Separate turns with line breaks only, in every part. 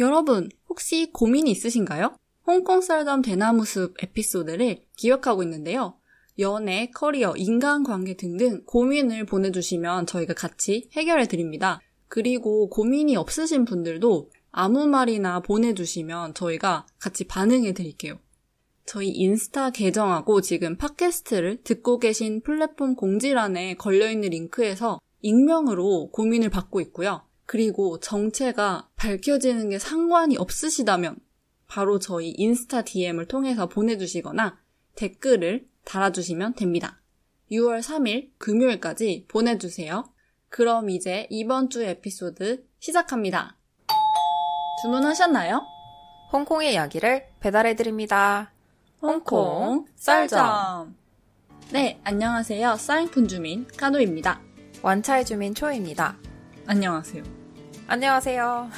여러분, 혹시 고민이 있으신가요? 홍콩 썰덤 대나무숲 에피소드를 기억하고 있는데요. 연애, 커리어, 인간관계 등등 고민을 보내주시면 저희가 같이 해결해 드립니다. 그리고 고민이 없으신 분들도 아무 말이나 보내주시면 저희가 같이 반응해 드릴게요. 저희 인스타 계정하고 지금 팟캐스트를 듣고 계신 플랫폼 공지란에 걸려있는 링크에서 익명으로 고민을 받고 있고요. 그리고 정체가 밝혀지는 게 상관이 없으시다면 바로 저희 인스타 DM을 통해서 보내주시거나 댓글을 달아주시면 됩니다. 6월 3일 금요일까지 보내주세요. 그럼 이제 이번 주 에피소드 시작합니다. 주문하셨나요?
홍콩의 이야기를 배달해드립니다. 홍콩 쌀점.
네, 안녕하세요. 사인푼 주민 카노입니다.
완차의 주민 초입니다.
안녕하세요.
안녕하세요.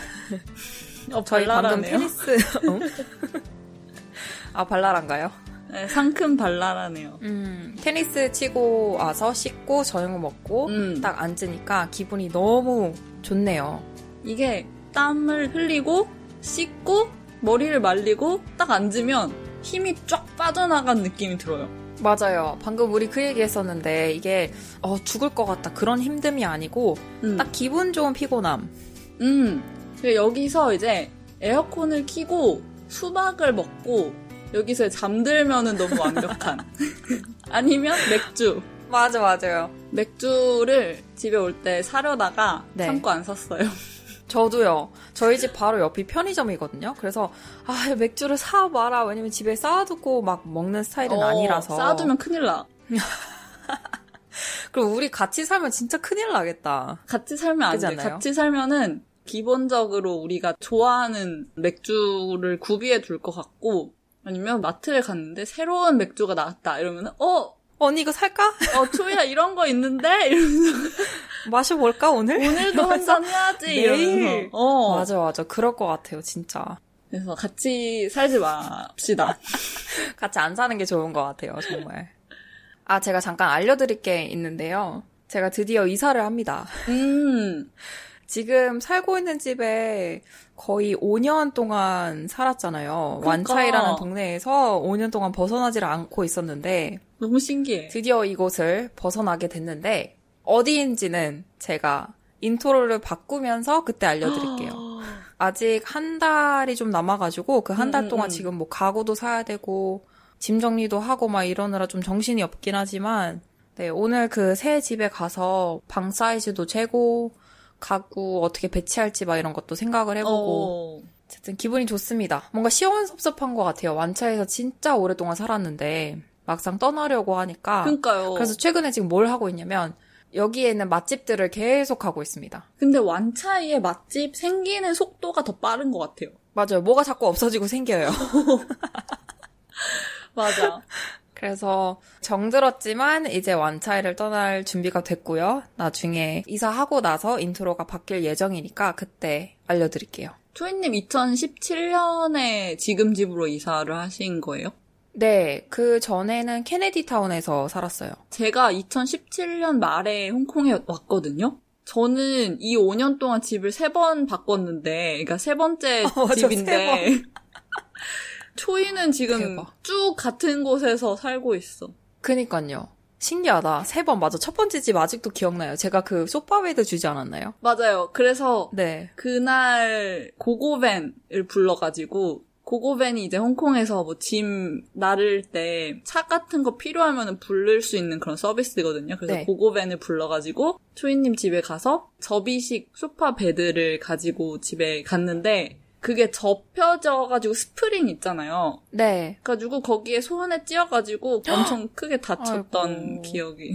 어,
저희 방금. 테니스 어? 아 발랄한가요?
네, 상큼 발랄하네요.
음 테니스 치고 와서 씻고 저녁을 먹고
음.
딱 앉으니까 기분이 너무 좋네요.
이게 땀을 흘리고 씻고 머리를 말리고 딱 앉으면 힘이 쫙 빠져나간 느낌이 들어요.
맞아요. 방금 우리 그 얘기 했었는데 이게 어, 죽을 것 같다 그런 힘듦이 아니고
음.
딱 기분 좋은 피곤함.
음. 여기서 이제 에어컨을 켜고 수박을 먹고 여기서 잠들면은 너무 완벽한. 아니면 맥주.
맞아 맞아요.
맥주를 집에 올 때 사려다가
네.
참고 안 샀어요.
저도요. 저희 집 바로 옆이 편의점이거든요. 그래서 아 맥주를 사 마라. 왜냐면 집에 쌓아두고 막 먹는 스타일은
어,
아니라서.
쌓아두면 큰일 나.
그럼 우리 같이 살면 진짜 큰일 나겠다.
같이 살면 안 돼.
않나요?
같이 살면은 기본적으로 우리가 좋아하는 맥주를 구비해 둘 것 같고 아니면 마트에 갔는데 새로운 맥주가 나왔다 이러면은 어,
언니 이거 살까?
어 초이야 이런 거 있는데 이러면서
마셔볼까 오늘?
오늘도 한잔 해야지. 이러면서 어
맞아 맞아. 그럴 것 같아요 진짜.
그래서 같이 살지 맙시다.
같이 안 사는 게 좋은 것 같아요 정말. 아 제가 잠깐 알려드릴 게 있는데요. 제가 드디어 이사를 합니다.
음
지금 살고 있는 집에 거의 5년 동안 살았잖아요.
그러니까.
완차이라는 동네에서 5년 동안 벗어나지를 않고 있었는데
너무 신기해.
드디어 이곳을 벗어나게 됐는데 어디인지는 제가 인트로를 바꾸면서 그때 알려드릴게요. 아직 한 달이 좀 남아가지고 그한
음,
달
음,
동안
음.
지금 뭐 가구도 사야 되고 짐 정리도 하고 막 이러느라 좀 정신이 없긴 하지만 네, 오늘 그 새 집에 가서 방 사이즈도 재고 가구 어떻게 배치할지 막 이런 것도 생각을 해보고
어,
어쨌든 기분이 좋습니다. 뭔가 시원섭섭한 것 같아요. 완차에서 진짜 오랫동안 살았는데 막상 떠나려고 하니까
그러니까요.
그래서 최근에 지금 뭘 하고 있냐면 여기에 있는 맛집들을 계속 가고 있습니다.
근데 완차이의 맛집 생기는 속도가 더 빠른 것 같아요.
맞아요. 뭐가 자꾸 없어지고 생겨요.
맞아.
그래서 정들었지만 이제 완차이를 떠날 준비가 됐고요. 나중에 이사하고 나서 인트로가 바뀔 예정이니까 그때 알려드릴게요.
초이님 2017년에 지금 집으로 이사를 하신 거예요?
네, 그 전에는 케네디 타운에서 살았어요.
제가 2017년 말에 홍콩에 왔거든요. 저는 이 5년 동안 집을 세번 바꿨는데, 그러니까 세 번째
어, 맞아,
집인데, 초이는 지금
대박.
쭉 같은 곳에서 살고 있어.
그니까요. 신기하다. 세 번 맞아. 첫 번째 집 아직도 기억나요. 제가 그 소파 bed 주지 않았나요?
맞아요. 그래서
네.
그날 GoGoVan을 불러가지고 GoGoVan이 이제 홍콩에서 뭐 짐 나를 때 차 같은 거 필요하면 부를 수 있는 그런 서비스거든요. 그래서
네.
GoGoVan을 불러가지고 초이님 집에 가서 접이식 소파 bed를 가지고 집에 갔는데 그게 접혀져가지고 스프링 있잖아요.
네.
그래가지고 거기에 손에 찧어가지고 엄청 크게 다쳤던
아이고.
기억이.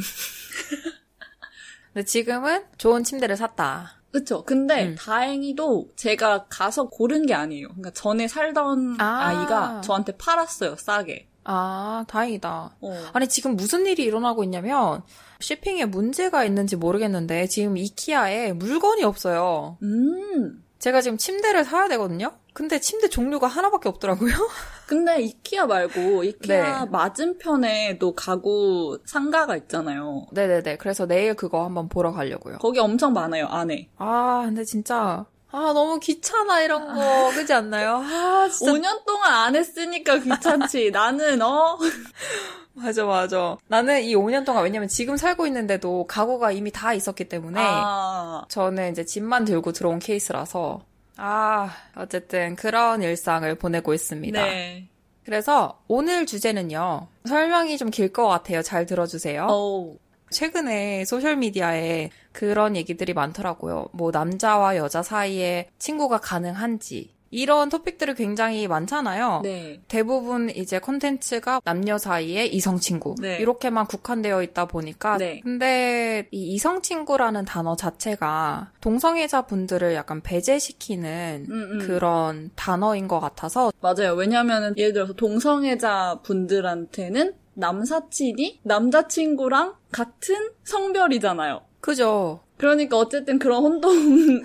근데 지금은 좋은 침대를 샀다.
그쵸. 근데
음.
다행히도 제가 가서 고른 게 아니에요. 그러니까 전에 살던
아.
아. 이가 저한테 팔았어요, 싸게.
아, 다행이다.
어.
아니, 지금 무슨 일이 일어나고 있냐면, 쇼핑에 문제가 있는지 모르겠는데, 지금 이키아에 물건이 없어요.
음.
제가 지금 침대를 사야 되거든요? 근데 침대 종류가 하나밖에 없더라고요?
근데 이키아 말고 이키아
네.
맞은편에도 가구 상가가 있잖아요.
네네네. 그래서 내일 그거 한번 보러 가려고요.
거기 엄청 많아요, 안에.
아, 근데 진짜, 아, 너무 귀찮아, 이런 거. 그지 않나요? 아, 진짜.
5년 동안 안 했으니까 귀찮지. 나는, 어?
맞아, 맞아. 나는 이 5년 동안, 왜냐면 지금 살고 있는데도 가구가 이미 다 있었기 때문에,
아,
저는 이제 집만 들고 들어온 케이스라서, 아, 어쨌든 그런 일상을 보내고 있습니다.
네.
그래서 오늘 주제는요, 설명이 좀 길 것 같아요. 잘 들어주세요.
어,
최근에 소셜미디어에 그런 얘기들이 많더라고요. 뭐 남자와 여자 사이에 친구가 가능한지 이런 토픽들이 굉장히 많잖아요.
네.
대부분 이제 콘텐츠가 남녀 사이에 이성 친구
네.
이렇게만 국한되어 있다 보니까
네.
근데 이 이성 친구라는 단어 자체가 동성애자 분들을 약간 배제시키는
음, 음.
그런 단어인 것 같아서
맞아요. 왜냐면은 예를 들어서 동성애자 분들한테는 남사친이 남자친구랑 같은 성별이잖아요.
그죠?
그러니까 어쨌든 그런 혼동이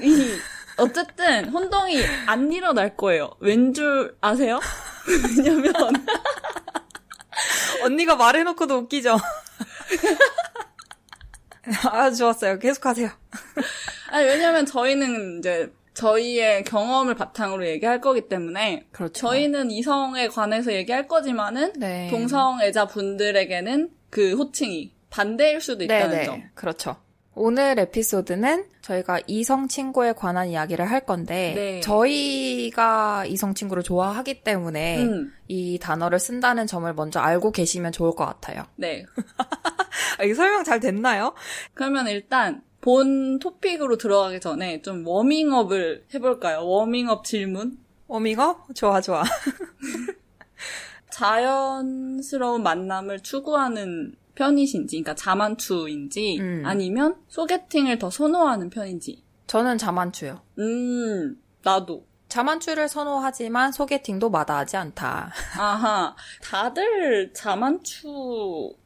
어쨌든 혼동이 안 일어날 거예요. 왠 줄 아세요? 왜냐면
언니가 말해놓고도 웃기죠? 아, 좋았어요. 계속하세요.
아니 왜냐면 저희는 이제 저희의 경험을 바탕으로 얘기할 거기 때문에
그렇죠.
저희는 이성에 관해서 얘기할 거지만은
네.
동성애자 분들에게는 그 호칭이 반대일 수도 있다는
네네.
점.
그렇죠. 오늘 에피소드는 저희가 이성 친구에 관한 이야기를 할 건데
네.
저희가 이성 친구를 좋아하기 때문에
음,
이 단어를 쓴다는 점을 먼저 알고 계시면 좋을 것 같아요.
네.
아, 이 설명 잘 됐나요?
그러면 일단 본 토픽으로 들어가기 전에 좀 워밍업을 해볼까요? 워밍업 질문.
워밍업? 좋아 좋아.
자연스러운 만남을 추구하는 편이신지, 그러니까 자만추인지,
음.
아니면 소개팅을 더 선호하는 편인지.
저는 자만추요.
음, 나도.
자만추를 선호하지만 소개팅도 마다하지 않다.
아하, 다들 자만추인가?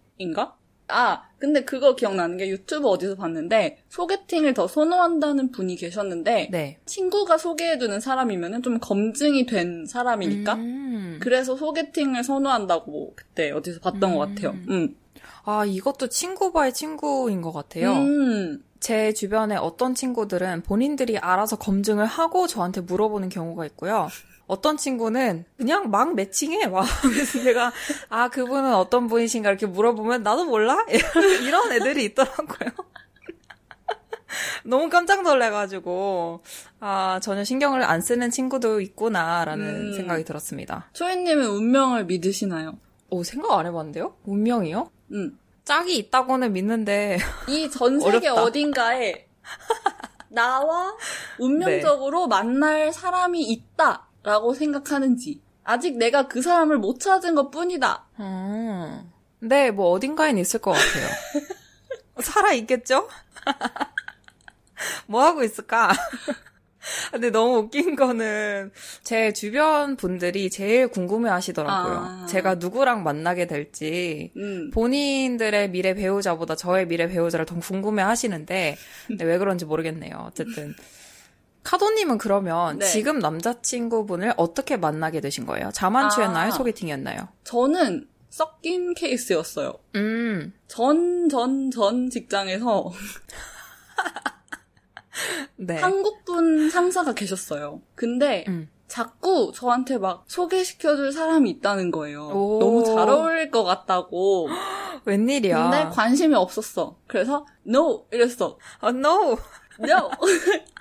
아, 근데 그거 기억나는 게 유튜브 어디서 봤는데, 소개팅을 더 선호한다는 분이 계셨는데,
네.
친구가 소개해주는 사람이면 좀 검증이 된 사람이니까,
음.
그래서 소개팅을 선호한다고 그때 어디서 봤던
음.
것 같아요. 음.
아, 이것도 친구 바의 친구인 것 같아요.
음.
제 주변에 어떤 친구들은 본인들이 알아서 검증을 하고 저한테 물어보는 경우가 있고요. 어떤 친구는 그냥 막 매칭해. 와. 그래서 내가, 아, 그분은 어떤 분이신가 이렇게 물어보면 나도 몰라? 이런 애들이 있더라고요. 너무 깜짝 놀래가지고, 아, 전혀 신경을 안 쓰는 친구도 있구나라는
음.
생각이 들었습니다.
초이님은 운명을 믿으시나요?
오, 생각 안 해봤는데요? 운명이요?
음.
짝이 있다고는 믿는데,
이 전 세계
어렵다.
어딘가에 나와 운명적으로 만날 사람이 있다라고 생각하는지 아직 내가 그 사람을 못 찾은 것 뿐이다.
음. 네, 뭐 어딘가엔 있을 것 같아요. 살아 있겠죠? 뭐 하고 있을까? 근데 너무 웃긴 거는 제 주변 분들이 제일 궁금해 하시더라고요.
아.
제가 누구랑 만나게 될지.
음.
본인들의 미래 배우자보다 저의 미래 배우자를 더 궁금해 하시는데, 왜 그런지 모르겠네요. 어쨌든. 카도님은 그러면
네.
지금 남자친구분을 어떻게 만나게 되신 거예요? 자만추였나요?
아.
소개팅이었나요?
저는 섞인 케이스였어요.
음,
전, 전, 전 직장에서
네.
한국 분 상사가 계셨어요. 근데
음.
자꾸 저한테 막 소개시켜줄 사람이 있다는 거예요.
오.
너무 잘 어울릴 것 같다고.
웬일이야.
근데 관심이 없었어. 그래서 no 이랬어.
어, no.
no.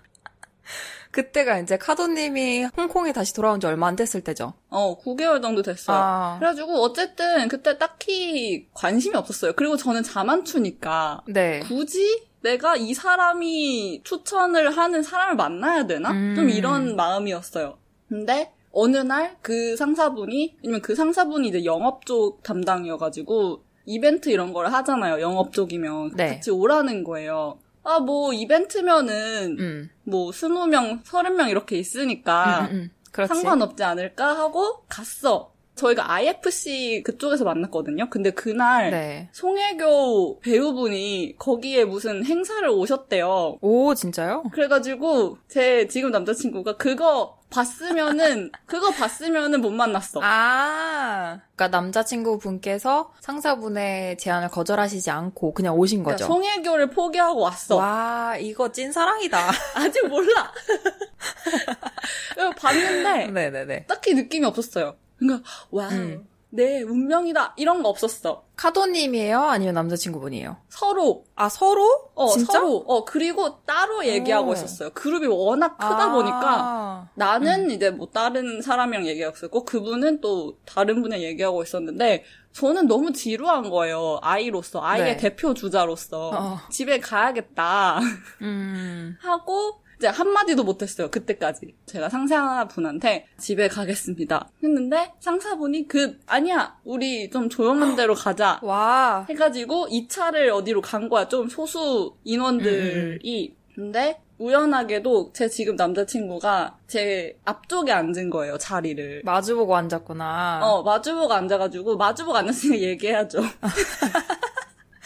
그때가 이제 카도님이 홍콩에 다시 돌아온 지 얼마 안 됐을 때죠.
어 9개월 정도 됐어요.
아.
그래가지고 어쨌든 그때 딱히 관심이 없었어요. 그리고 저는 자만추니까
네.
굳이 내가 이 사람이 추천을 하는 사람을 만나야 되나?
음.
좀 이런 마음이었어요. 근데 어느 날 그 상사분이 왜냐면 그 상사분이 이제 영업 쪽 담당이어가지고 이벤트 이런 걸 하잖아요. 영업 쪽이면
네.
같이 오라는 거예요. 아 뭐 이벤트면은
음.
뭐 스무 명, 서른 명 이렇게 있으니까
음, 음.
상관없지 않을까 하고 갔어. 저희가 IFC 그쪽에서 만났거든요. 근데 그날
네.
송혜교 배우분이 거기에 무슨 행사를 오셨대요.
오, 진짜요?
그래가지고 제 지금 남자친구가 그거 봤으면은 그거 봤으면은 못 만났어.
아. 그러니까 남자친구 분께서 상사분의 제안을 거절하시지 않고 그냥 오신
그러니까
거죠.
송혜교를 포기하고 왔어.
와, 이거 찐 사랑이다.
아직 몰라. 봤는데
네네네.
딱히 느낌이 없었어요. 그러니까 wow,
음.
내 운명이다 이런 거 없었어.
카도님이에요? 아니면 남자친구분이에요?
서로
아, 서로?
어
진짜?
서로 어 그리고 따로 얘기하고
오.
있었어요. 그룹이 워낙 크다
아.
보니까 나는 이제 뭐 다른 사람이랑 얘기하고 있었고 그분은 또 다른 분이랑 얘기하고 있었는데 저는 너무 지루한 거예요. I로서 I의
네.
대표 주자로서
어.
집에 가야겠다
음.
하고 이제 한마디도 못했어요. 그때까지 제가 상사분한테 집에 가겠습니다 했는데 상사분이 그 아니야 우리 좀 조용한 데로 가자
와.
해가지고 2차를 어디로 간 거야. 좀 소수 인원들이. 근데 우연하게도 제 지금 남자친구가 제 앞쪽에 앉은 거예요, 자리를.
마주보고 앉았구나.
어, 마주보고 앉아가지고, 마주보고 앉았으니까 얘기해야죠.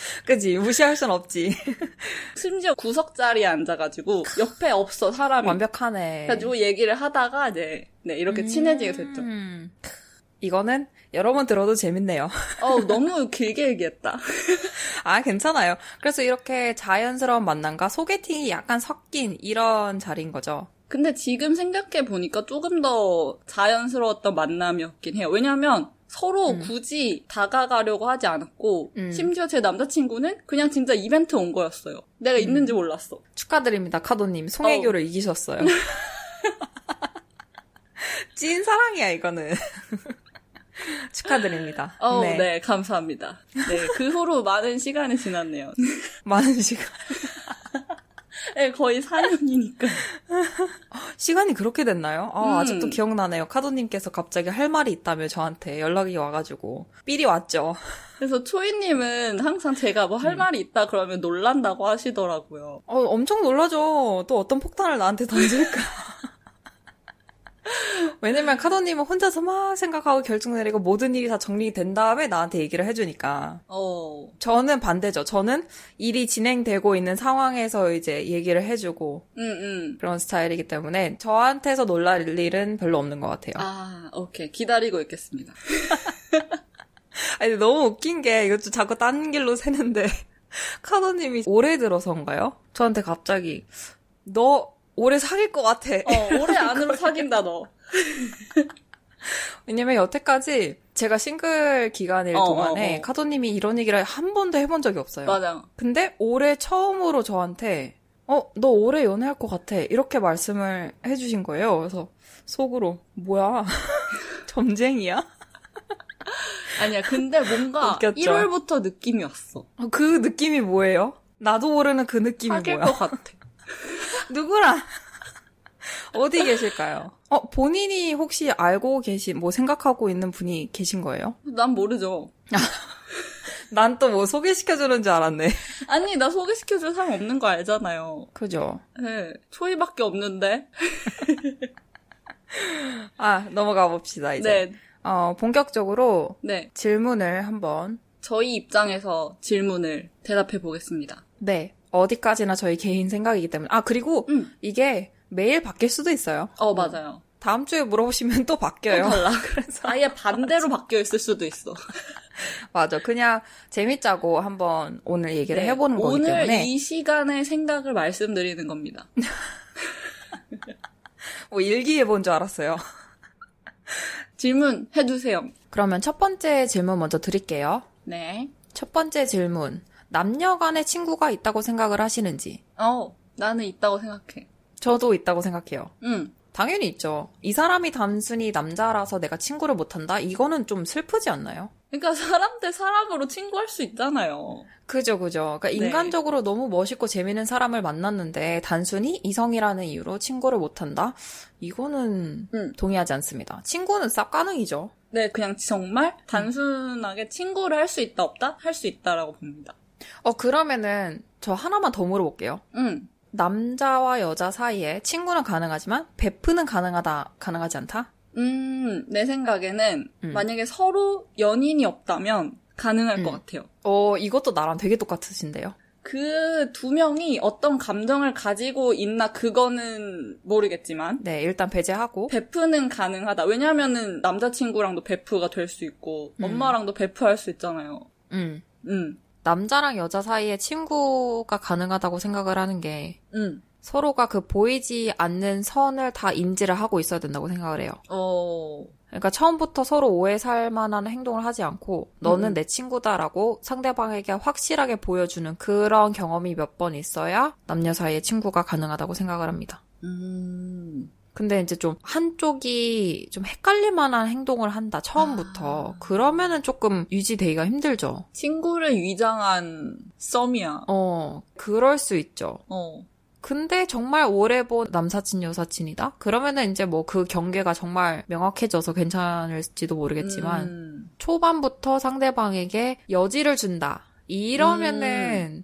그지? 무시할 순 없지.
심지어 구석 자리에 앉아가지고, 옆에 없어, 사람이.
완벽하네.
그래가지고 얘기를 하다가, 이제, 네, 이렇게 친해지게 됐죠.
음. 이거는 여러 번 들어도 재밌네요.
어 너무 길게 얘기했다.
아, 괜찮아요. 그래서 이렇게 자연스러운 만남과 소개팅이 약간 섞인 이런 자리인 거죠.
근데 지금 생각해 보니까 조금 더 자연스러웠던 만남이었긴 해요. 왜냐면 서로
음.
굳이 다가가려고 하지 않았고
음.
심지어 제 남자친구는 그냥 진짜 이벤트 온 거였어요. 내가
음.
있는지 몰랐어.
축하드립니다, 카도님. 송혜교를 이기셨어요. 찐 사랑이야, 이거는. 축하드립니다.
어, 네. 감사합니다. 네, 그 후로 많은 시간이 지났네요.
많은 시간.
네, 거의 4년이니까.
시간이 그렇게 됐나요? 아,
음.
아직도 기억나네요. 카도님께서 갑자기 할 말이 있다며 저한테 연락이 와가지고. 삘이 왔죠.
그래서 초이님은 항상 제가 뭐
음.
할 말이 있다 그러면 놀란다고 하시더라고요.
어, 엄청 놀라죠. 또 어떤 폭탄을 나한테 던질까. 왜냐면 카도님은 혼자서 막 생각하고 결정 내리고 모든 일이 다 정리된 다음에 나한테 얘기를 해주니까.
어,
저는 반대죠. 저는 일이 진행되고 있는 상황에서 이제 얘기를 해주고
음, 음.
그런 스타일이기 때문에 저한테서 놀랄 일은 별로 없는 것 같아요.
아, 오케이. 기다리고 있겠습니다.
아니, 너무 웃긴 게 이것도 자꾸 딴 길로 새는데 카도님이 올해 들어서인가요? 저한테 갑자기 너 올해 사귈 것 같아.
어, 올해 안으로 사귄다, 너.
왜냐면 여태까지 제가 싱글 기간일
어,
동안에
어, 어.
카도님이 이런 얘기를 한 번도 해본 적이 없어요.
맞아.
근데 올해 처음으로 저한테 어, 너 올해 연애할 것 같아. 이렇게 말씀을 해주신 거예요. 그래서 속으로 뭐야? 점쟁이야?
아니야, 근데 뭔가
웃겼죠?
1월부터 느낌이 왔어.
어, 그 느낌이 뭐예요? 나도 모르는 그 느낌이
사귈
뭐야?
것 같아.
누구랑? 어디 계실까요? 어, 본인이 혹시 알고 계신, 뭐 생각하고 있는 분이 계신 거예요?
난 모르죠.
난 또 뭐 소개시켜주는 줄 알았네.
아니, 나 소개시켜줄 사람 없는 거 알잖아요.
그죠?
네, 초이밖에 없는데.
아, 넘어가 봅시다, 이제.
네,
어, 본격적으로
네.
질문을 한번.
저희 입장에서 질문을 대답해 보겠습니다.
네. 어디까지나 저희 개인 생각이기 때문에. 아, 그리고
음.
이게 매일 바뀔 수도 있어요.
어, 맞아요.
다음 주에 물어보시면
또또
바뀌어요.
달라. 아예 반대로 바뀌어 있을 수도 있어.
맞아. 그냥 재밌자고 한번 오늘 얘기를
네,
해보는 거기
오늘
때문에.
이 시간의 생각을 말씀드리는 겁니다.
뭐 일기해 본 줄 알았어요.
질문 해주세요.
그러면 첫 번째 질문 먼저 드릴게요.
네.
첫 번째 질문. 남녀 간의 친구가 있다고 생각을 하시는지.
어, 나는 있다고 생각해.
저도 있다고 생각해요.
응.
당연히 있죠. 이 사람이 단순히 남자라서 내가 친구를 못한다? 이거는 좀 슬프지 않나요?
그러니까 사람 대 사람으로 친구할 수 있잖아요.
그죠, 그죠. 그러니까
네.
인간적으로 너무 멋있고 재밌는 사람을 만났는데 단순히 이성이라는 이유로 친구를 못한다? 이거는
음.
동의하지 않습니다. 친구는 싹 가능이죠.
네, 그냥 정말 단순하게 친구를 할 수 있다 없다? 할 수 있다라고 봅니다.
어, 그러면은 저 하나만 더 물어볼게요.
응.
남자와 여자 사이에 친구는 가능하지만 베프는 가능하다, 가능하지 않다?
음, 내 생각에는
음.
만약에 서로 연인이 없다면 가능할
음.
것 같아요.
어, 이것도 나랑 되게 똑같으신데요?
그 두 명이 어떤 감정을 가지고 있나 그거는 모르겠지만
네, 일단 배제하고.
베프는 가능하다. 왜냐면은 남자친구랑도 베프가 될 수 있고
음.
엄마랑도 베프할 수 있잖아요.
음.
음.
남자랑 여자 사이에 친구가 가능하다고 생각을 하는 게
음.
서로가 그 보이지 않는 선을 다 인지를 하고 있어야 된다고 생각을 해요.
어,
그러니까 처음부터 서로 오해 살 만한 행동을 하지 않고 너는
음.
내 친구다라고 상대방에게 확실하게 보여주는 그런 경험이 몇 번 있어야 남녀 사이에 친구가 가능하다고 생각을 합니다.
음,
근데 이제 좀 한쪽이 좀 헷갈릴 만한 행동을 한다 처음부터
아.
그러면은 조금 유지되기가 힘들죠.
친구를 위장한 썸이야.
어 그럴 수 있죠.
어,
근데 정말 오래 본 남사친 여사친이다? 그러면은 이제 뭐 그 경계가 정말 명확해져서 괜찮을지도 모르겠지만
음,
초반부터 상대방에게 여지를 준다. 이러면은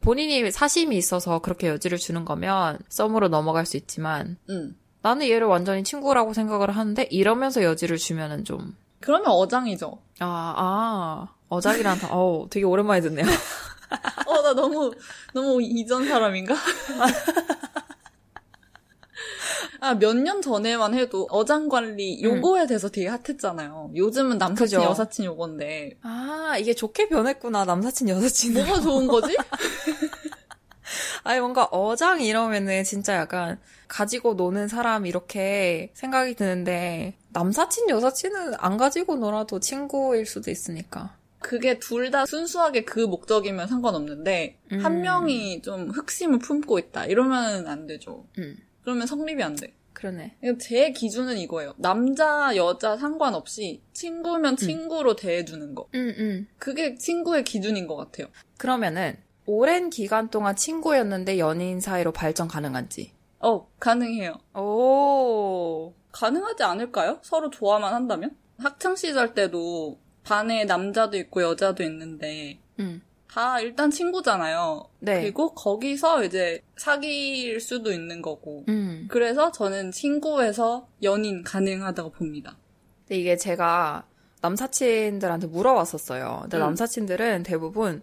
본인이 사심이 있어서 그렇게 여지를 주는 거면 썸으로 넘어갈 수 있지만
음.
나는 얘를 완전히 친구라고 생각을 하는데 이러면서 여지를 주면은 좀
그러면 어장이죠.
아, 아, 어작이란 단, 어우, 되게 오랜만에 듣네요.
어, 나 너무, 너무 이전 사람인가? 아, 몇 년 전에만 해도 어장 관리 요거에 대해서 되게 핫했잖아요. 요즘은 남사친,
그죠.
여사친 요건데.
아, 이게 좋게 변했구나, 남사친, 여사친.
뭐가 좋은 거지?
아니, 뭔가 어장 이러면은 진짜 약간 가지고 노는 사람 이렇게 생각이 드는데, 남사친, 여사친은 안 가지고 놀아도 친구일 수도 있으니까.
그게 둘 다 순수하게 그 목적이면 상관없는데,
음.
한 명이 좀 흑심을 품고 있다. 이러면 안 되죠.
음,
그러면 성립이 안 돼.
그러네.
제 기준은 이거예요. 남자, 여자 상관없이 친구면 친구로 대해주는 거.
음, 음.
그게 친구의 기준인 것 같아요.
그러면은, 오랜 기간 동안 친구였는데 연인 사이로 발전 가능한지.
어, 가능해요.
오.
가능하지 않을까요? 서로 좋아만 한다면? 학창 시절 때도 반에 남자도 있고 여자도 있는데
음.
다 일단 친구잖아요.
네.
그리고 거기서 이제 사귈 수도 있는 거고.
음.
그래서 저는 친구에서 연인 가능하다고 봅니다.
근데 이게 제가 남사친들한테 물어봤었어요. 근데
음.
남사친들은 대부분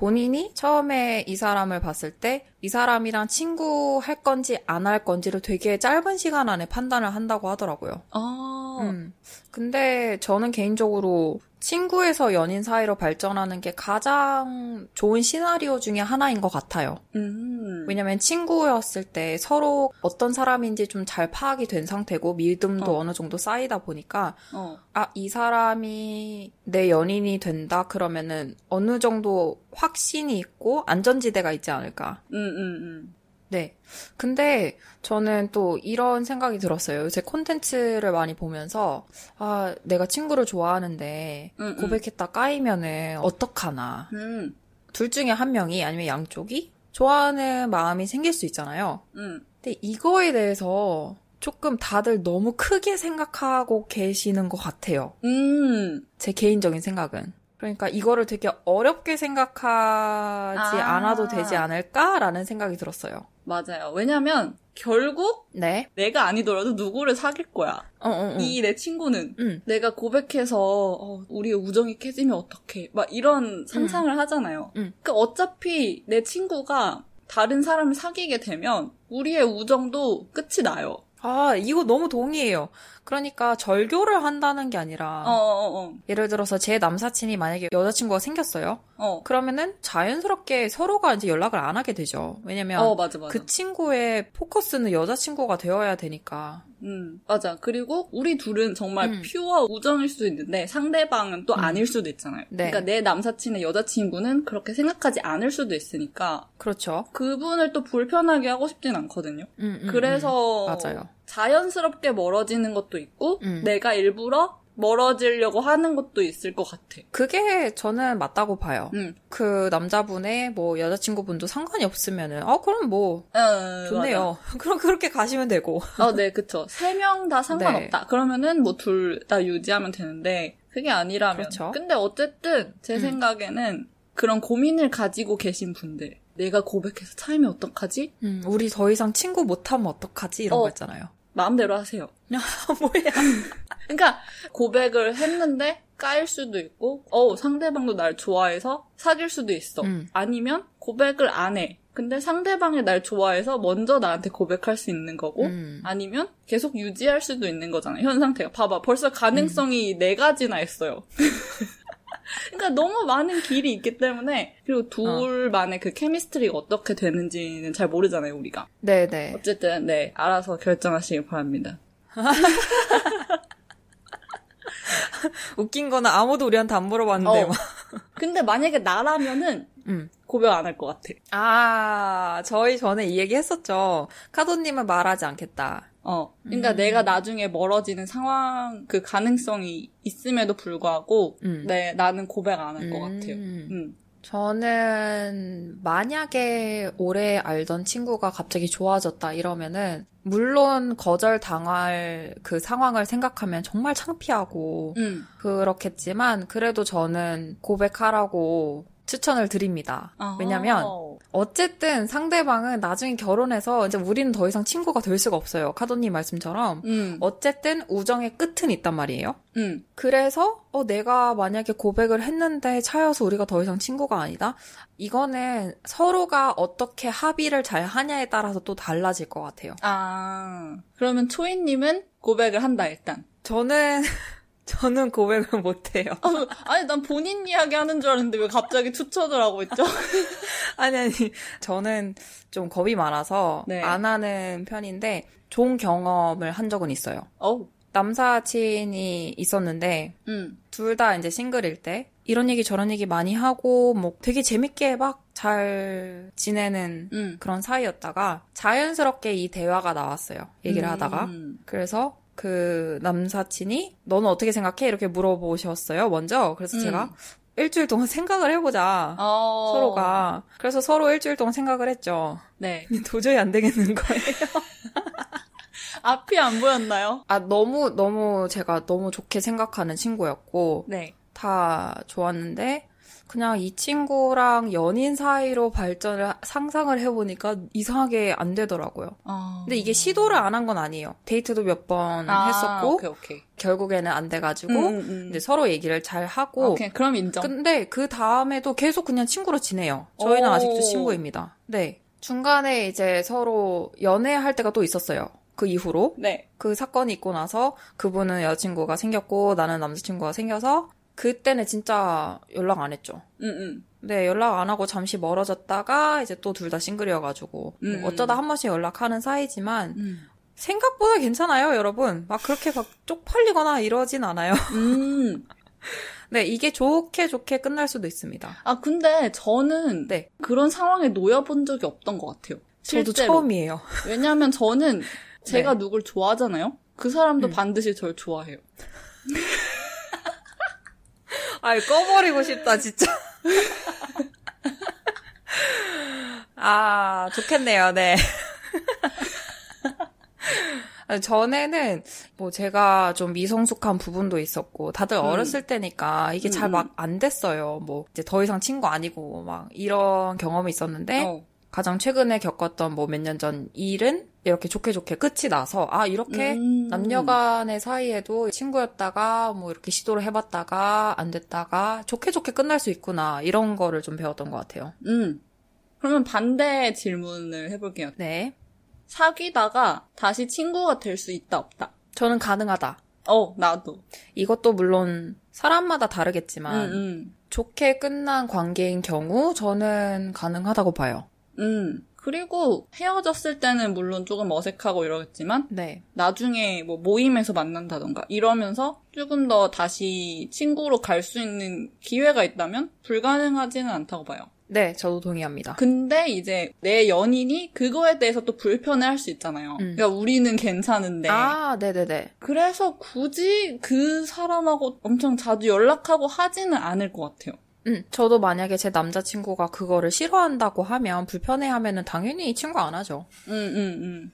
본인이 처음에 이 사람을 봤을 때 이 사람이랑 친구 할 건지 안 할 건지를 되게 짧은 시간 안에 판단을 한다고 하더라고요.
아,
음. 근데 저는 개인적으로 친구에서 연인 사이로 발전하는 게 가장 좋은 시나리오 중에 하나인 것 같아요.
음.
왜냐면 친구였을 때 서로 어떤 사람인지 좀 잘 파악이 된 상태고 믿음도
어.
어. 느 정도 쌓이다 보니까
어,
아, 이 사람이 내 연인이 된다 그러면은 어느 정도 확신이 있고 안전지대가 있지 않을까.
음, 음, 음.
네. 근데 저는 또 이런 생각이 들었어요. 요새 콘텐츠를 많이 보면서 아, 내가 친구를 좋아하는데
음, 음.
고백했다 까이면은 어떡하나.
음,
둘 중에 한 명이 아니면 양쪽이 좋아하는 마음이 생길 수 있잖아요.
음.
근데 이거에 대해서 조금 다들 너무 크게 생각하고 계시는 것 같아요.
음.
제 개인적인 생각은. 그러니까 이거를 되게 어렵게 생각하지
아.
않아도 되지 않을까라는 생각이 들었어요.
맞아요. 왜냐면 결국
네.
내가 아니더라도 누구를 사귈 거야.
어, 어, 어.
이내 친구는
음.
내가 고백해서 어, 우리의 우정이 깨지면 어떡해. 막 이런 상상을 하잖아요.
음.
그 어차피 내 친구가 다른 사람을 사귀게 되면 우리의 우정도 끝이 나요.
아, 이거 너무 동의해요. 그러니까 절교를 한다는 게 아니라
어, 어, 어.
예를 들어서 제 남사친이 만약에 여자친구가 생겼어요.
어.
그러면은 자연스럽게 서로가 이제 연락을 안 하게 되죠. 왜냐면
어, 맞아, 맞아.
그 친구의 포커스는 여자친구가 되어야 되니까.
음, 맞아. 그리고 우리 둘은 정말
음.
퓨어 우정일 수도 있는데 상대방은 또
음.
아닐 수도 있잖아요.
네.
그러니까 내 남사친의 여자친구는 그렇게 생각하지 않을 수도 있으니까
그렇죠.
그분을 또 불편하게 하고 싶진 않거든요.
음, 음,
그래서
음. 맞아요.
자연스럽게 멀어지는 것도 있고
음.
내가 일부러 멀어지려고 하는 것도 있을 것 같아.
그게 저는 맞다고 봐요.
음.
그 남자분의 뭐 여자친구분도 상관이 없으면은 어 그럼 뭐
어,
좋네요. 그럼 그렇게 가시면 되고.
어, 네, 그쵸. 세 명 다 상관없다. 그러면은 뭐 둘 다 유지하면 되는데 그게 아니라면.
그렇죠.
근데 어쨌든 제
음.
생각에는 그런 고민을 가지고 계신 분들. 내가 고백해서 차이면 어떡하지?
음, 우리 더 이상 친구 못하면 어떡하지 이런
어.
거 있잖아요.
마음대로 하세요.
뭐야?
그러니까 고백을 했는데 까일 수도 있고, 어 상대방도 날 좋아해서 사귈 수도 있어.
음.
아니면 고백을 안 해. 근데 상대방이 날 좋아해서 먼저 나한테 고백할 수 있는 거고,
음.
아니면 계속 유지할 수도 있는 거잖아요. 현 상태가. 봐봐, 벌써 가능성이 네 가지나 있어요. 그러니까 너무 많은 길이 있기 때문에 그리고 둘만의 그 케미스트리가 어떻게 되는지는 잘 모르잖아요 우리가.
네네.
어쨌든 네 알아서 결정하시길 바랍니다.
웃긴 거는 아무도 우리한테 안 물어봤는데
어.
막.
근데 만약에 나라면은
음.
고백 안 할 것 같아.
아, 저희 전에 이 얘기 했었죠. 카도님은 말하지 않겠다.
어. 그러니까 내가 나중에 멀어지는 상황 그 가능성이 있음에도 불구하고
음.
네 나는 고백 안 할것
음.
같아요. 음.
저는 만약에 오래 알던 친구가 갑자기 좋아졌다 이러면은 물론 거절 당할 그 상황을 생각하면 정말 창피하고
음.
그렇겠지만 그래도 저는 고백하라고 추천을 드립니다. 왜냐면
어.
어쨌든 상대방은 나중에 결혼해서 이제 우리는 더 이상 친구가 될 수가 없어요. 카도님 말씀처럼
음.
어쨌든 우정의 끝은 있단 말이에요.
음.
그래서 어 내가 만약에 고백을 했는데 차여서 우리가 더 이상 친구가 아니다. 이거는 서로가 어떻게 합의를 잘 하냐에 따라서 또 달라질 것 같아요.
아. 그러면 초이님은 고백을 한다 일단.
저는 저는 고백을 못 해요.
아, 아니 난 본인 이야기 하는 줄 알았는데 왜 갑자기 추천을 하고 있죠?
아니 아니 저는 좀 겁이 많아서
네.
안 하는 편인데 좋은 경험을 한 적은 있어요.
어우.
남사친이 있었는데
음.
둘다 이제 싱글일 때 이런 얘기 저런 얘기 많이 하고 뭐 되게 재밌게 막 잘 지내는
음.
그런 사이였다가 자연스럽게 이 대화가 나왔어요. 얘기를
음.
하다가 그래서 그 남사친이 너는 어떻게 생각해? 이렇게 물어보셨어요. 먼저 그래서
음.
제가 일주일 동안 생각을 해보자.
어.
서로가 그래서 서로 일주일 동안 생각을 했죠.
네.
도저히 안 되겠는 거예요.
앞이 안 보였나요?
아 너무 너무 제가 너무 좋게 생각하는 친구였고
네.
다 좋았는데 그냥 이 친구랑 연인 사이로 발전을 상상을 해보니까 이상하게 안 되더라고요.
어.
근데 이게 시도를 안 한 건 아니에요. 데이트도 몇번
아,
했었고
오케이 오케이.
결국에는 안 돼가지고
음, 음, 음.
이제 서로 얘기를 잘 하고
오케이 그럼 인정.
근데 그 다음에도 계속 그냥 친구로 지내요. 저희는
오.
아직도 친구입니다. 네. 중간에 이제 서로 연애할 때가 또 있었어요. 그 이후로.
네.
그 사건이 있고 나서 그분은 여자친구가 생겼고 나는 남자친구가 생겨서 그때는 진짜 연락 안 했죠.
음, 음.
네, 연락 안 하고 잠시 멀어졌다가 이제 또 둘 다 싱글이어가지고
음.
어쩌다 한 번씩 연락하는 사이지만
음.
생각보다 괜찮아요, 여러분. 막 그렇게 막 쪽팔리거나 이러진 않아요.
음.
네, 이게 좋게 좋게 끝날 수도 있습니다.
아 근데 저는
네.
그런 상황에 놓여본 적이 없던 것 같아요.
저도
실제로.
처음이에요.
왜냐하면 저는 제가
네.
누굴 좋아하잖아요. 그 사람도
음.
반드시 저를 좋아해요.
아이, 꺼버리고 싶다, 진짜. 아, 좋겠네요, 네. 아니, 전에는 뭐 제가 좀 미성숙한 부분도 있었고 다들
음.
어렸을 때니까 이게 잘
음,
막안 됐어요. 뭐 이제 더 이상 친구 아니고 막 이런 경험이 있었는데
어.
가장 최근에 겪었던 뭐 몇 년 전 일은 이렇게 좋게 좋게 끝이 나서 아 이렇게
음.
남녀 간의 사이에도 친구였다가 뭐 이렇게 시도를 해봤다가 안 됐다가 좋게 좋게 끝날 수 있구나 이런 거를 좀 배웠던 것 같아요.
음. 그러면 반대 질문을 해볼게요.
네.
사귀다가 다시 친구가 될 수 있다 없다.
저는 가능하다.
어 나도.
이것도 물론 사람마다 다르겠지만
음, 음.
좋게 끝난 관계인 경우 저는 가능하다고 봐요.
음. 그리고 헤어졌을 때는 물론 조금 어색하고 이러겠지만
네.
나중에 뭐 모임에서 만난다던가 이러면서 조금 더 다시 친구로 갈 수 있는 기회가 있다면 불가능하지는 않다고 봐요.
네, 저도 동의합니다.
근데 이제 내 연인이 그거에 대해서 또 불편해 할 수 있잖아요.
음.
그러니까 우리는 괜찮은데.
아, 네네네.
그래서 굳이 그 사람하고 엄청 자주 연락하고 하지는 않을 것 같아요.
음, 저도 만약에 제 남자친구가 그거를 싫어한다고 하면 불편해하면은 당연히 친구 안 하죠.
음, 음, 음.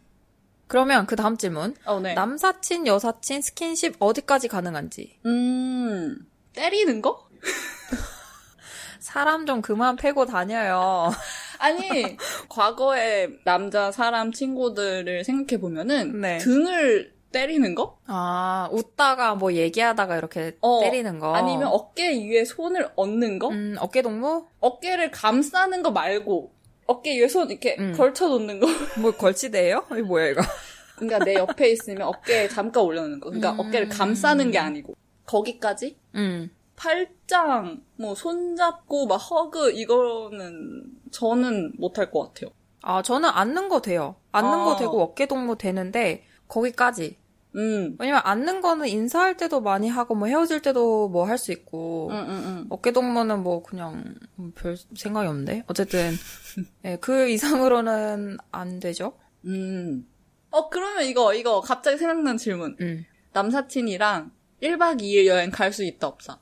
그러면 그 다음 질문.
어, 네.
남사친, 여사친, 스킨십 어디까지 가능한지.
음, 때리는 거?
사람 좀 그만 패고 다녀요.
아니, 과거에 남자 사람 친구들을 생각해보면은
네.
등을 때리는 거?
아, 웃다가 뭐 얘기하다가 이렇게
어,
때리는 거.
아니면 어깨 위에 손을 얹는 거?
음, 어깨 동무?
어깨를 감싸는 거 말고 어깨 위에 손 이렇게
음.
걸쳐 놓는 거.
뭐 걸치대예요? 이게 뭐야 이거?
그러니까 내 옆에 있으면 어깨에 잠깐 올려놓는 거. 그러니까
음.
어깨를 감싸는 게 아니고 거기까지?
음.
팔짱, 뭐 손잡고 막 허그 이거는 저는 못할 것 같아요.
아, 저는 앉는 거 돼요. 앉는
아.
거 되고 어깨 동무 되는데 거기까지.
음,
왜냐면 앉는 거는 인사할 때도 많이 하고 뭐 헤어질 때도 뭐 할 수 있고
음, 음, 음.
어깨 동무는 뭐 그냥 별 생각이 없는데 어쨌든 예, 그 이상으로는 안 되죠.
음. 어, 그러면 이거, 이거 갑자기 생각난 질문.
음.
남사친이랑 1박 2일 여행 갈 수 있다, 없어?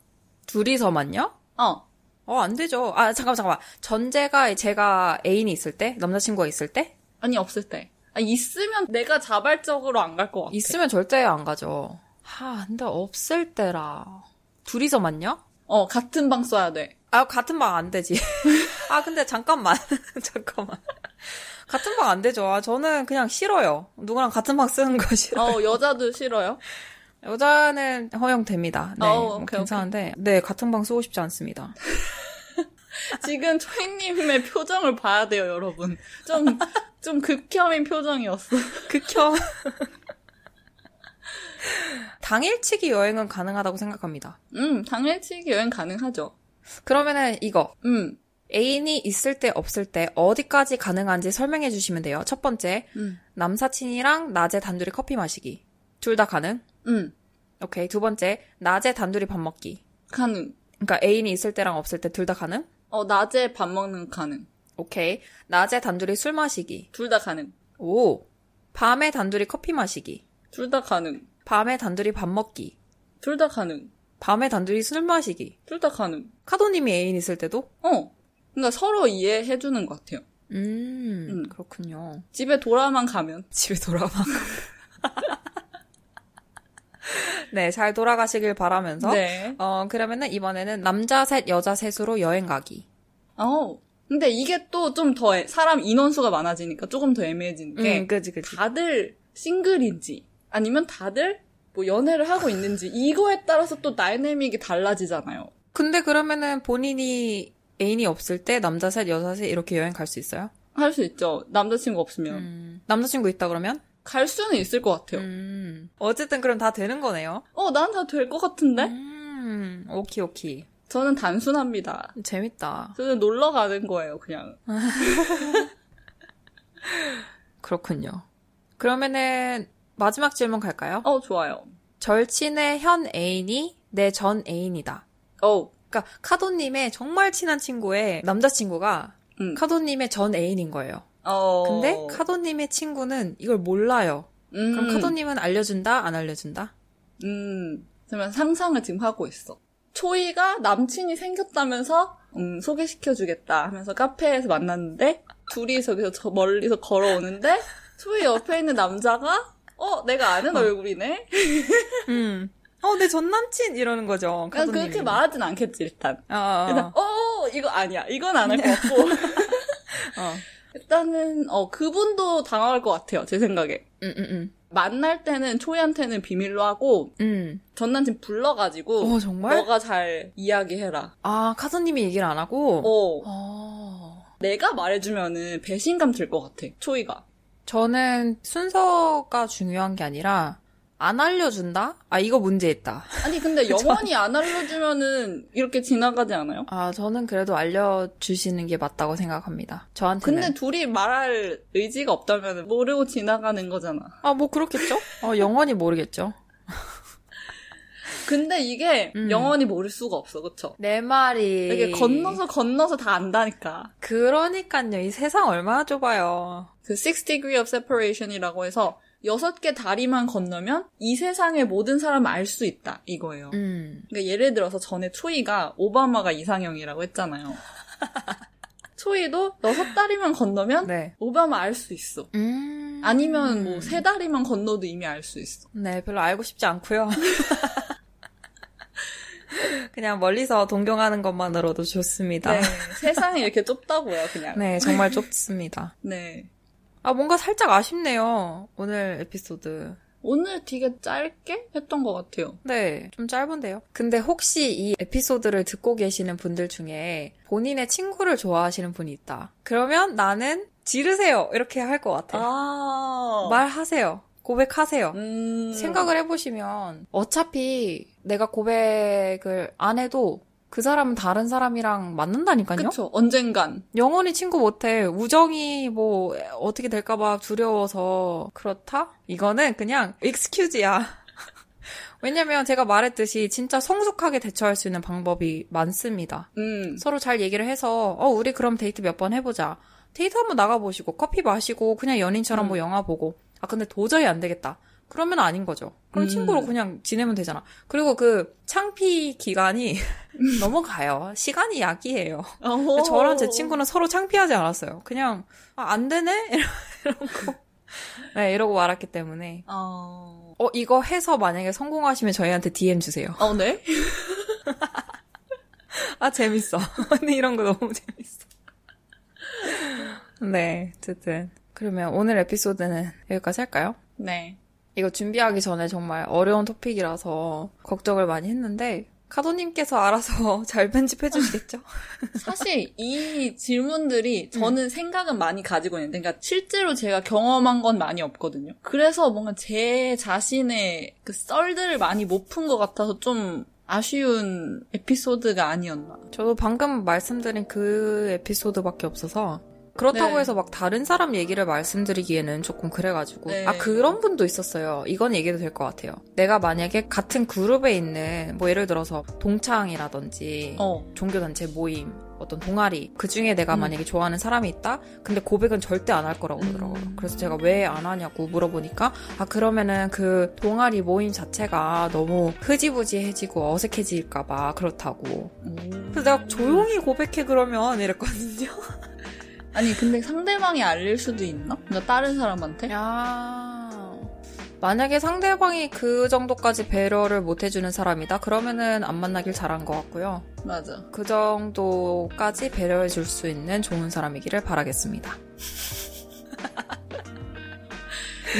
둘이서만요?
어.
어, 안 되죠. 아, 잠깐만, 잠깐만. 전제가 제가 애인이 있을 때? 남자친구가 있을 때?
아니, 없을 때. 아, 있으면 내가 자발적으로 안 갈 것 같아.
있으면 절대 안 가죠. 하, 근데 없을 때라. 둘이서만요?
어, 같은 방 써야 돼.
아, 같은 방 안 되지. 아, 근데 잠깐만. 잠깐만. 같은 방 안 되죠. 아, 저는 그냥 싫어요. 누구랑 같은 방 쓰는 거 싫어요.
어, 여자도 싫어요?
여자는 허용됩니다. 네,
어,
뭐
오케이,
괜찮은데. 네, 같은 방 쓰고 싶지 않습니다.
지금 초이님의 표정을 봐야 돼요, 여러분. 좀, 좀 극혐인 표정이었어.
극혐. 당일치기 여행은 가능하다고 생각합니다.
음, 당일치기 여행 가능하죠.
그러면은 이거.
음,
애인이 있을 때 없을 때 어디까지 가능한지 설명해 주시면 돼요. 첫 번째,
음,
남사친이랑 낮에 단둘이 커피 마시기. 둘 다 가능?
음,
오케이. 두 번째, 낮에 단둘이 밥 먹기.
가능.
그러니까 애인이 있을 때랑 없을 때 둘 다 가능?
어, 낮에 밥 먹는 거 가능.
오케이. 낮에 단둘이 술 마시기.
둘 다 가능.
오. 밤에 단둘이 커피 마시기.
둘 다 가능.
밤에 단둘이 밥 먹기.
둘 다 가능.
밤에 단둘이 술 마시기.
둘 다 가능.
카도님이 애인 있을 때도?
어. 그러니까 서로 이해해주는 것 같아요.
음,
음.
그렇군요.
집에 돌아만 가면.
집에 돌아와. 네, 잘 돌아가시길 바라면서.
네.
어, 그러면은 이번에는 남자 셋, 여자 셋으로 여행 가기.
어. 근데 이게 또 좀 더 사람 인원수가 많아지니까 조금 더 애매해지는 게
음, 그지, 그지.
다들 싱글인지 아니면 다들 뭐 연애를 하고 있는지 이거에 따라서 또 다이내믹이 달라지잖아요.
근데 그러면은 본인이 애인이 없을 때 남자 셋, 여자 셋 이렇게 여행 갈 수 있어요?
할 수 있죠. 남자친구 없으면.
음, 남자친구 있다 그러면?
갈 수는 있을 것 같아요.
음, 어쨌든 그럼 다 되는 거네요.
어, 난 다 될 것 같은데?
음, 오키, 오키.
저는 단순합니다.
재밌다.
저는 놀러 가는 거예요, 그냥.
그렇군요. 그러면은 마지막 질문 갈까요?
어, 좋아요.
절친의 현 애인이 내 전 애인이다.
어,
그러니까 카도님의 정말 친한 친구의 남자친구가
음.
카도님의 전 애인인 거예요.
어.
근데 카도님의 친구는 이걸 몰라요.
음,
그럼 카도님은 알려준다? 안 알려준다?
음, 그러면 상상을 지금 하고 있어. 초이가 남친이 생겼다면서, 음, 소개시켜주겠다 하면서 카페에서 만났는데, 둘이 저기서 저 멀리서 걸어오는데, 초이 옆에 있는 남자가, 어, 내가 아는 얼굴이네?
음. 어, 내 전 남친 이러는 거죠.
그냥. 그렇게 말하진 않겠지, 일단.
어,
일단,
어,
어, 이거 아니야. 이건 안 할 것 같고.
어.
일단은, 어, 그분도 당황할 것 같아요, 제 생각에.
음, 음, 음.
만날 때는 초이한테는 비밀로 하고,
음.
전 남친 불러가지고,
어, 정말?
너가 잘 이야기해라.
아, 카도님이 얘기를 안 하고?
어,
어.
내가 말해주면은 배신감 들 것 같아, 초이가.
저는 순서가 중요한 게 아니라, 안 알려준다? 아, 이거 문제 있다.
아니, 근데 영원히 안 알려주면은 이렇게 지나가지 않아요?
아, 저는 그래도 알려주시는 게 맞다고 생각합니다. 저한테는.
근데 둘이 말할 의지가 없다면 모르고 지나가는 거잖아.
아, 뭐 그렇겠죠? 어, 영원히 모르겠죠.
근데 이게
음.
영원히 모를 수가 없어, 그쵸?
내 말이.
이게 건너서 건너서 다 안다니까.
그러니까요. 이 세상 얼마나 좁아요.
그 Six Degree of Separation이라고 해서 여섯 개 다리만 건너면 이 세상의 모든 사람을 알 수 있다, 이거예요.
음.
그러니까 예를 들어서 전에 초이가 오바마가 이상형이라고 했잖아요. 초이도 여섯 다리만 건너면
네.
오바마 알 수 있어.
음.
아니면 뭐 세 다리만 건너도 이미 알 수 있어.
네, 별로 알고 싶지 않고요. 그냥 멀리서 동경하는 것만으로도 좋습니다.
네, 세상이 이렇게 좁다고요, 그냥.
네, 정말 좁습니다.
네.
아, 뭔가 살짝 아쉽네요. 오늘 에피소드.
오늘 되게 짧게 했던 것 같아요.
네, 좀 짧은데요. 근데 혹시 이 에피소드를 듣고 계시는 분들 중에 본인의 친구를 좋아하시는 분이 있다. 그러면 나는 지르세요. 이렇게 할 것 같아요.
아.
말하세요. 고백하세요.
음...
생각을 해보시면 어차피 내가 고백을 안 해도 그 사람은 다른 사람이랑 만난다니까요.
그쵸. 언젠간.
영원히 친구 못해. 우정이 뭐 어떻게 될까봐 두려워서 그렇다? 이거는 그냥 익스큐즈야. 왜냐면 제가 말했듯이 진짜 성숙하게 대처할 수 있는 방법이 많습니다.
음.
서로 잘 얘기를 해서 어 우리 그럼 데이트 몇 번 해보자. 데이트 한번 나가보시고 커피 마시고 그냥 연인처럼
음.
뭐 영화 보고 아 근데 도저히 안 되겠다. 그러면 아닌 거죠. 그럼
음.
친구로 그냥 지내면 되잖아. 그리고 그 창피 기간이 넘어가요. 시간이 약이에요. 저랑 제 친구는 서로 창피하지 않았어요. 그냥 아, 안 되네 이러고 네 이러고 말았기 때문에
어...
어 이거 해서 만약에 성공하시면 저희한테 DM 주세요.
어, 네?
아 재밌어. 근데 이런 거 너무 재밌어. 네 어쨌든 그러면 오늘 에피소드는 여기까지 할까요?
네.
이거 준비하기 전에 정말 어려운 토픽이라서 걱정을 많이 했는데 카도님께서 알아서 잘 편집해 주시겠죠?
사실 이 질문들이 저는 생각은 많이 가지고 있는데, 그러니까 실제로 제가 경험한 건 많이 없거든요. 그래서 뭔가 제 자신의 그 썰들을 많이 못 푼 것 같아서 좀 아쉬운 에피소드가 아니었나.
저도 방금 말씀드린 그 에피소드밖에 없어서 그렇다고
네.
해서 막 다른 사람 얘기를 말씀드리기에는 조금 그래가지고
네.
아 그런 분도 있었어요. 이건 얘기도 될 것 같아요. 내가 만약에 같은 그룹에 있는 뭐 예를 들어서 동창이라든지
어.
종교단체 모임 어떤 동아리 그 중에 내가
음.
만약에 좋아하는 사람이 있다 근데 고백은 절대 안 할 거라고 그러더라고요
음.
그래서 제가 왜 안 하냐고 물어보니까 아 그러면은 그 동아리 모임 자체가 너무 흐지부지해지고 어색해질까봐 그렇다고 그래서 내가 조용히 고백해 그러면 이랬거든요
아니, 근데 상대방이 알릴 수도 있나? 그러니까 다른 사람한테?
야 만약에 상대방이 그 정도까지 배려를 못 해주는 사람이다 그러면은 안 만나길 잘한 것 같고요
맞아.
그 정도까지 배려해 줄 수 있는 좋은 사람이기를 바라겠습니다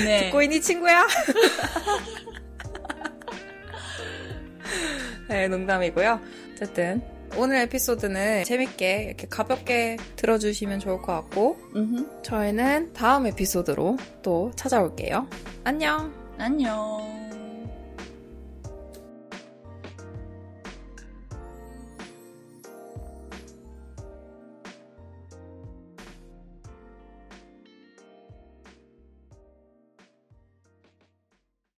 네.
듣고 있니 친구야? 네, 농담이고요. 어쨌든 오늘 에피소드는 재밌게 이렇게 가볍게 들어주시면 좋을 것 같고
음흠.
저희는 다음 에피소드로 또 찾아올게요. 안녕.
안녕.